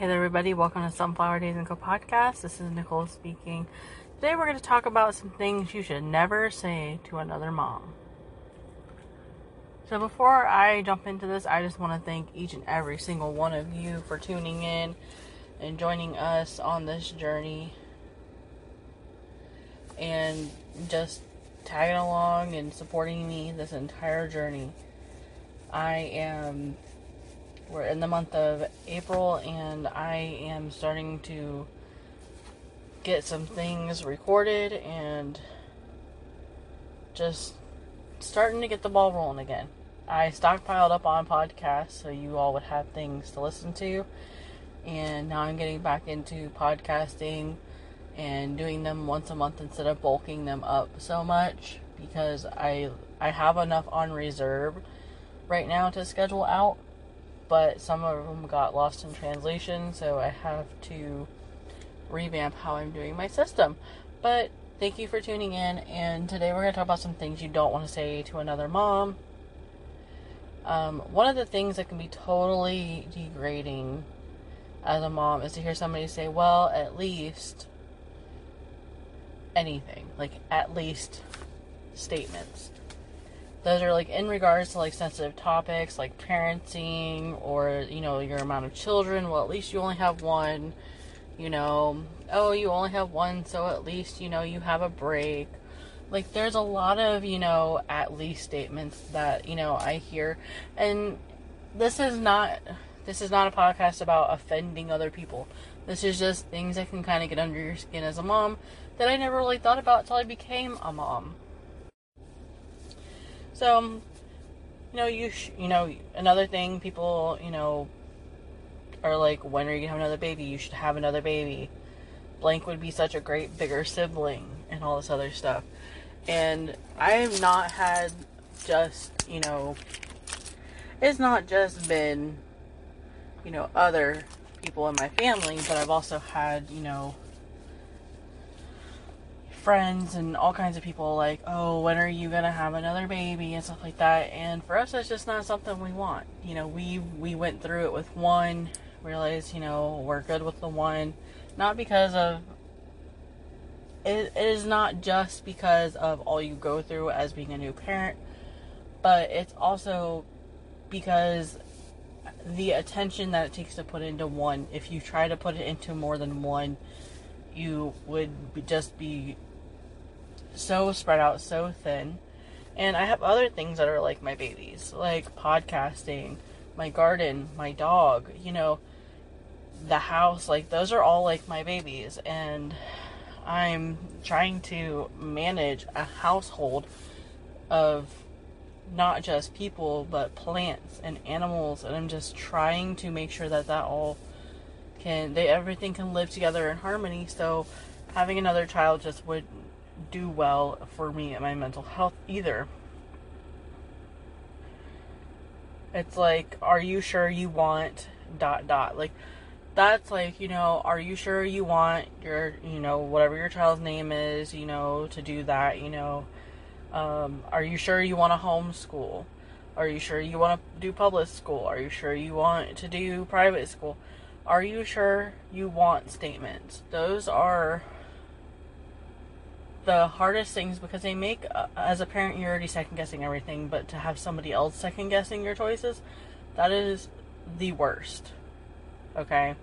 Hey everybody. Welcome to Sunflower Daze and Co podcast. This is Nicole speaking. Today, we're going to talk about some things you should never say to another mom. So, before I jump into this, I just want to thank each and every single one of you for tuning in and joining us on this journey and just tagging along and supporting me this entire journey. I am we're in the month of April and I am starting to get some things recorded and just starting to get the ball rolling again. I stockpiled up on podcasts so you all would have things to listen to. And now I'm getting back into podcasting and doing them once a month instead of bulking them up so much because I I have enough on reserve right now to schedule out but some of them got lost in translation, so I have to revamp how I'm doing my system. But thank you for tuning in, and today we're going to talk about some things you don't want to say to another mom. Um, one of the things that can be totally degrading as a mom is to hear somebody say, well, at least anything, like at least statements those are like in regards to like sensitive topics like parenting or you know your amount of children well at least you only have one you know. Oh you only have one so at least you know you have a break. Like there's a lot of you know at least statements that you know i hear. And this is not this is not a podcast about offending other people. This is just things that can kind of get under your skin as a mom that i never really thought about until i became a mom so, um, you know, you sh- you know another thing people you know are like, when are you gonna have another baby? You should have another baby. Blank would be such a great bigger sibling and all this other stuff. And I have not had just you know, it's not just been you know other people in my family, but I've also had you know friends and all kinds of people like, oh, when are you gonna have another baby and stuff like that. And for us, it's just not something we want. You know, we we went through it with one, realized you know we're good with the one, not because of. It, it is not just because of all you go through as being a new parent, but it's also because the attention that it takes to put into one. If you try to put it into more than one, you would just be so spread out, so thin. And I have other things that are like my babies, like podcasting, my garden, my dog, you know, the house. Like, those are all like my babies. And I'm trying to manage a household of not just people, but plants and animals. And I'm just trying to make sure that that all can, they, everything can live together in harmony. So having another child just would do well for me and my mental health either. It's like, are you sure you want dot dot? Like, that's like, you know, are you sure you want your, you know, whatever your child's name is, you know, to do that, you know? Um, are you sure you want to homeschool? Are you sure you want to do public school? Are you sure you want to do private school? Are you sure you want statements? Those are the hardest things because they make uh, as a parent you're already second guessing everything but to have somebody else second guessing your choices that is the worst okay?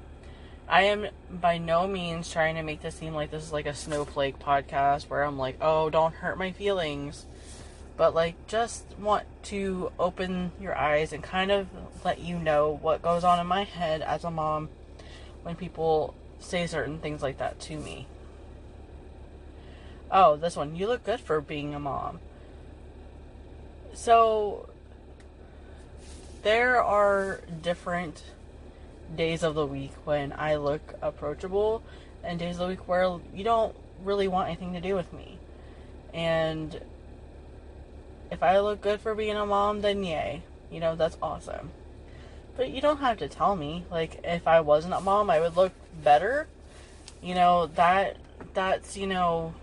I am by no means trying to make this seem like this is like a snowflake podcast where i'm like oh don't hurt my feelings but like just want to open your eyes and kind of let you know what goes on in my head as a mom when people say certain things like that to me Oh, this one. You look good for being a mom. So, there are different days of the week when I look approachable, and days of the week where you don't really want anything to do with me. And if I look good for being a mom, then yay. You know, that's awesome. But you don't have to tell me. Like, if I wasn't a mom, I would look better. You know, that, that's, you know,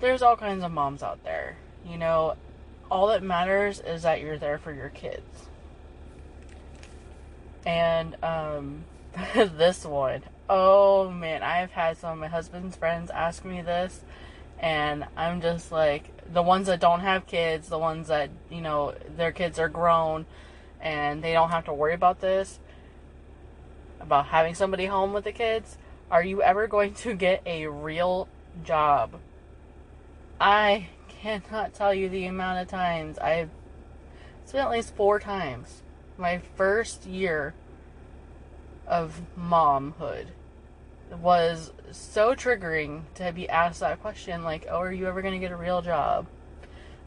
there's all kinds of moms out there. You know, all that matters is that you're there for your kids. And um, this one, oh man, I've had some of my husband's friends ask me this, and I'm just like, the ones that don't have kids, the ones that, you know, their kids are grown and they don't have to worry about this, about having somebody home with the kids, are you ever going to get a real job? I cannot tell you the amount of times I've spent at least four times my first year of momhood was so triggering to be asked that question like, oh, are you ever going to get a real job?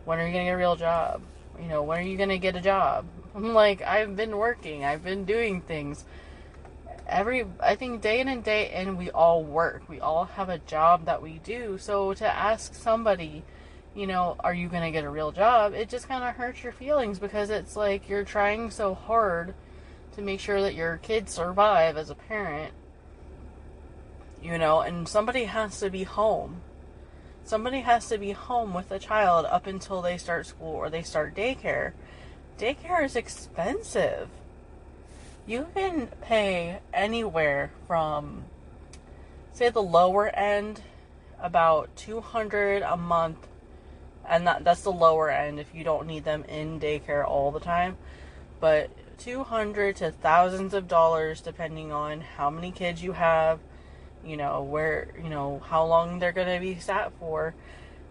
When are you going to get a real job? You know, when are you going to get a job? I'm like, I've been working, I've been doing things. Every, I think day in and day in, we all work. We all have a job that we do. So to ask somebody, you know, are you going to get a real job? It just kind of hurts your feelings because it's like you're trying so hard to make sure that your kids survive as a parent you know, and somebody has to be home. Somebody has to be home with a child up until they start school or they start daycare. Daycare is expensive. You can pay anywhere from, say, the lower end, about 200 a month, and that, that's the lower end if you don't need them in daycare all the time. But 200 to thousands of dollars depending on how many kids you have you know, where, you know, how long they're going to be sat for.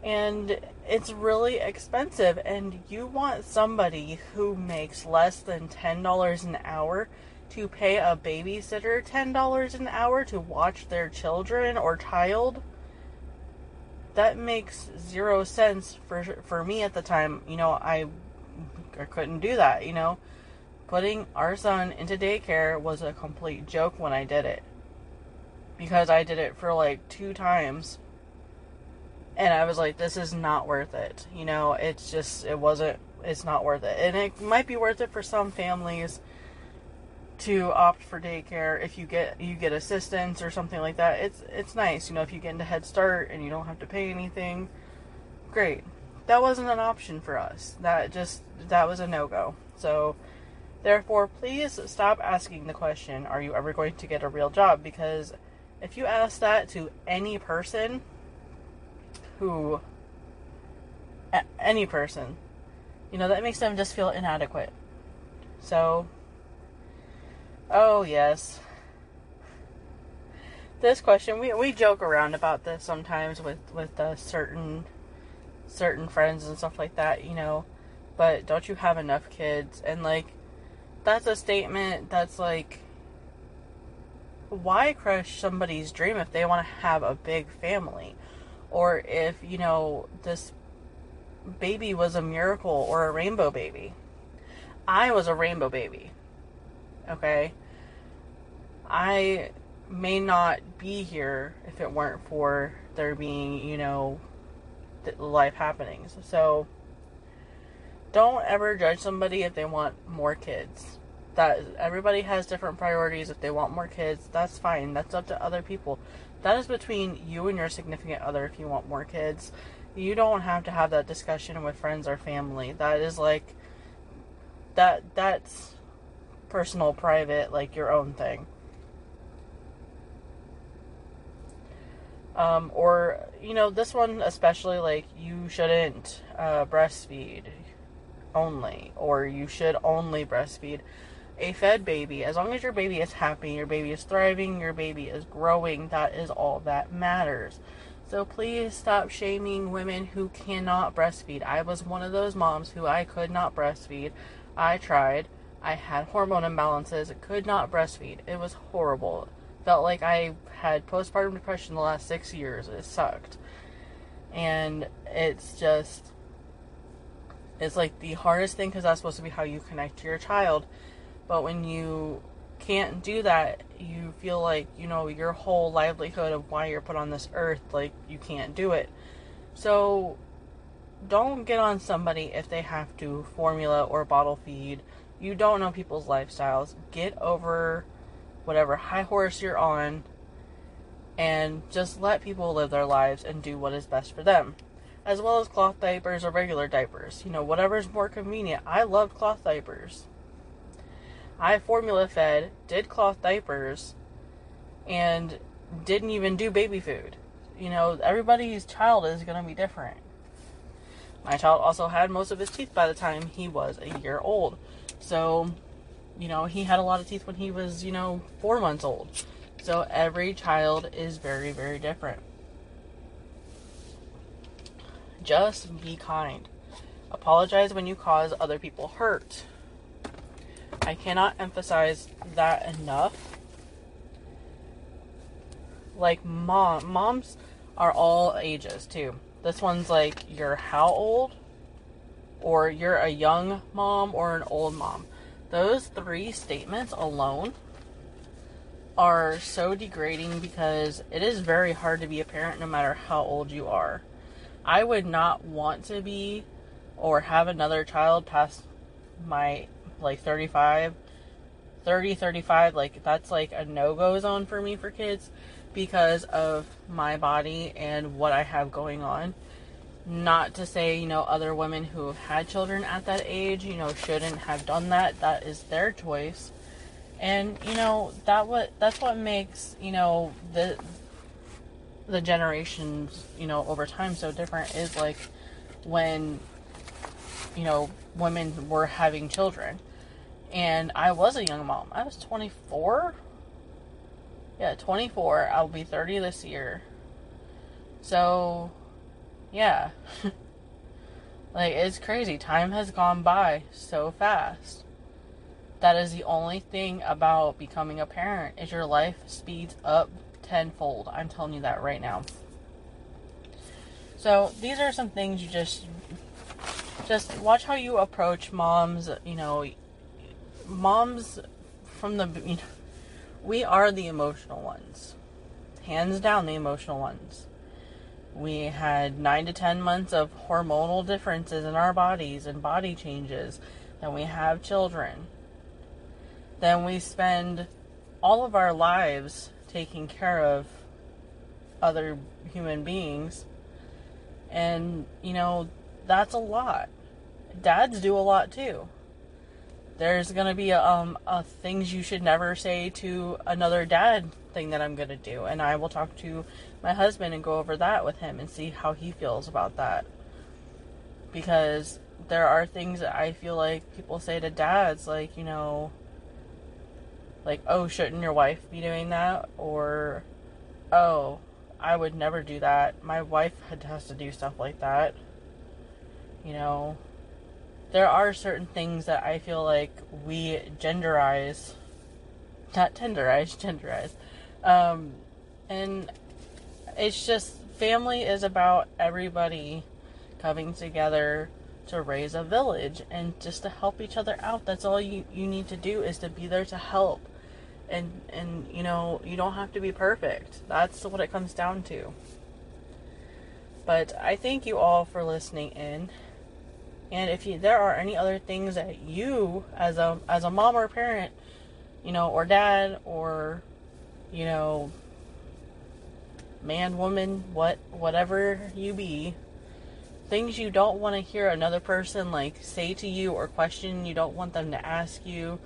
And it's really expensive. And you want somebody who makes less than $10 an hour to pay a babysitter $10 an hour to watch their children or child. That makes zero sense for for me at the time. You know, I I couldn't do that, you know. Putting our son into daycare was a complete joke when I did it because I did it for like two times. And I was like, this is not worth it. You know, it's just, it wasn't, it's not worth it. And it might be worth it for some families to opt for daycare if you get you get assistance or something like that. It's it's nice, you know, if you get into Head Start and you don't have to pay anything. Great. That wasn't an option for us. That just that was a no-go. So therefore, please stop asking the question, are you ever going to get a real job because if you ask that to any person who any person. You know that makes them just feel inadequate. So oh yes. This question we, we joke around about this sometimes with with uh, certain certain friends and stuff like that you know. But don't you have enough kids? And like that's a statement that's like why crush somebody's dream if they want to have a big family? Or if, you know, this baby was a miracle or a rainbow baby. I was a rainbow baby. Okay? I may not be here if it weren't for there being, you know, life happenings. So don't ever judge somebody if they want more kids that everybody has different priorities. If they want more kids, that's fine. That's up to other people. That is between you and your significant other if you want more kids. You don't have to have that discussion with friends or family. That is like that that's personal, private, like your own thing. Um, or you know this one especially like you shouldn't uh, breastfeed only or you should only breastfeed a fed baby, as long as your baby is happy, your baby is thriving, your baby is growing, that is all that matters. So please stop shaming women who cannot breastfeed. I was one of those moms who I could not breastfeed. I tried. I had hormone imbalances, could not breastfeed. It was horrible. Felt like I had postpartum depression the last six years. It sucked. And it's just, it's like the hardest thing because that's supposed to be how you connect to your child. But when you can't do that, you feel like, you know, your whole livelihood of why you're put on this earth, like, you can't do it. So, don't get on somebody if they have to formula or bottle feed. You don't know people's lifestyles. Get over whatever high horse you're on and just let people live their lives and do what is best for them. As well as cloth diapers or regular diapers. You know, whatever's more convenient. I love cloth diapers. I formula fed, did cloth diapers, and didn't even do baby food. You know, everybody's child is going to be different. My child also had most of his teeth by the time he was a year old. So, you know, he had a lot of teeth when he was, you know, four months old. So every child is very, very different. Just be kind. Apologize when you cause other people hurt. I cannot emphasize that enough. Like mom, moms are all ages too. This one's like you're how old? Or you're a young mom or an old mom. Those three statements alone are so degrading because it is very hard to be a parent no matter how old you are. I would not want to be or have another child past my like 35 30 35 like that's like a no-go zone for me for kids because of my body and what I have going on. Not to say, you know, other women who have had children at that age, you know, shouldn't have done that. That is their choice and you know that what that's what makes you know the the generations you know over time so different is like when you know women were having children and i was a young mom. I was 24 yeah 24 i'll be 30 this year. So yeah. Like it's crazy. Time has gone by so fast. That is the only thing about becoming a parent is your life speeds up tenfold. I'm telling you that right now. So these are some things you just just watch how you approach moms, you know, moms from the you know, we are the emotional ones. Hands down the emotional ones. We had 9 to 10 months of hormonal differences in our bodies and body changes. Then we have children then we spend all of our lives taking care of other human beings. And, you know, that's a lot. Dads do a lot too. There's to be a, um, a things you should never say to another dad thing that I'm to do. And I will talk to my husband and go over that with him and see how he feels about that. Because there are things that I feel like people say to dads, like, you know, like, oh, shouldn't your wife be doing that? Or, oh, I would never do that. My wife has to do stuff like that. You know, there are certain things that I feel like we genderize, not tenderize, genderize. Um, and it's just family is about everybody coming together to raise a village and just to help each other out. That's all you, you need to do is to be there to help and and you know you don't have to be perfect that's what it comes down to but i thank you all for listening in and if you, there are any other things that you as a as a mom or parent you know or dad or you know man woman what whatever you be things you don't want to hear another person like say to you or question you don't want them to ask you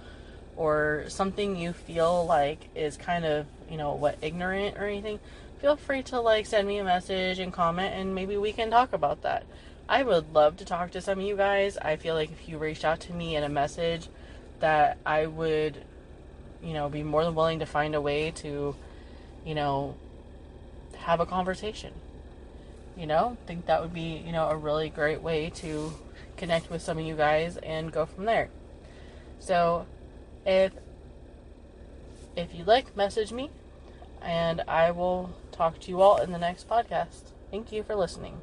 or something you feel like is kind of, you know, what, ignorant or anything, feel free to like send me a message and comment and maybe we can talk about that. I would love to talk to some of you guys. I feel like if you reached out to me in a message that I would, you know, be more than willing to find a way to, you know, have a conversation. You know, think that would be, you know, a really great way to connect with some of you guys and go from there. So, if if you like, message me, and I will talk to you all in the next podcast. Thank you for listening.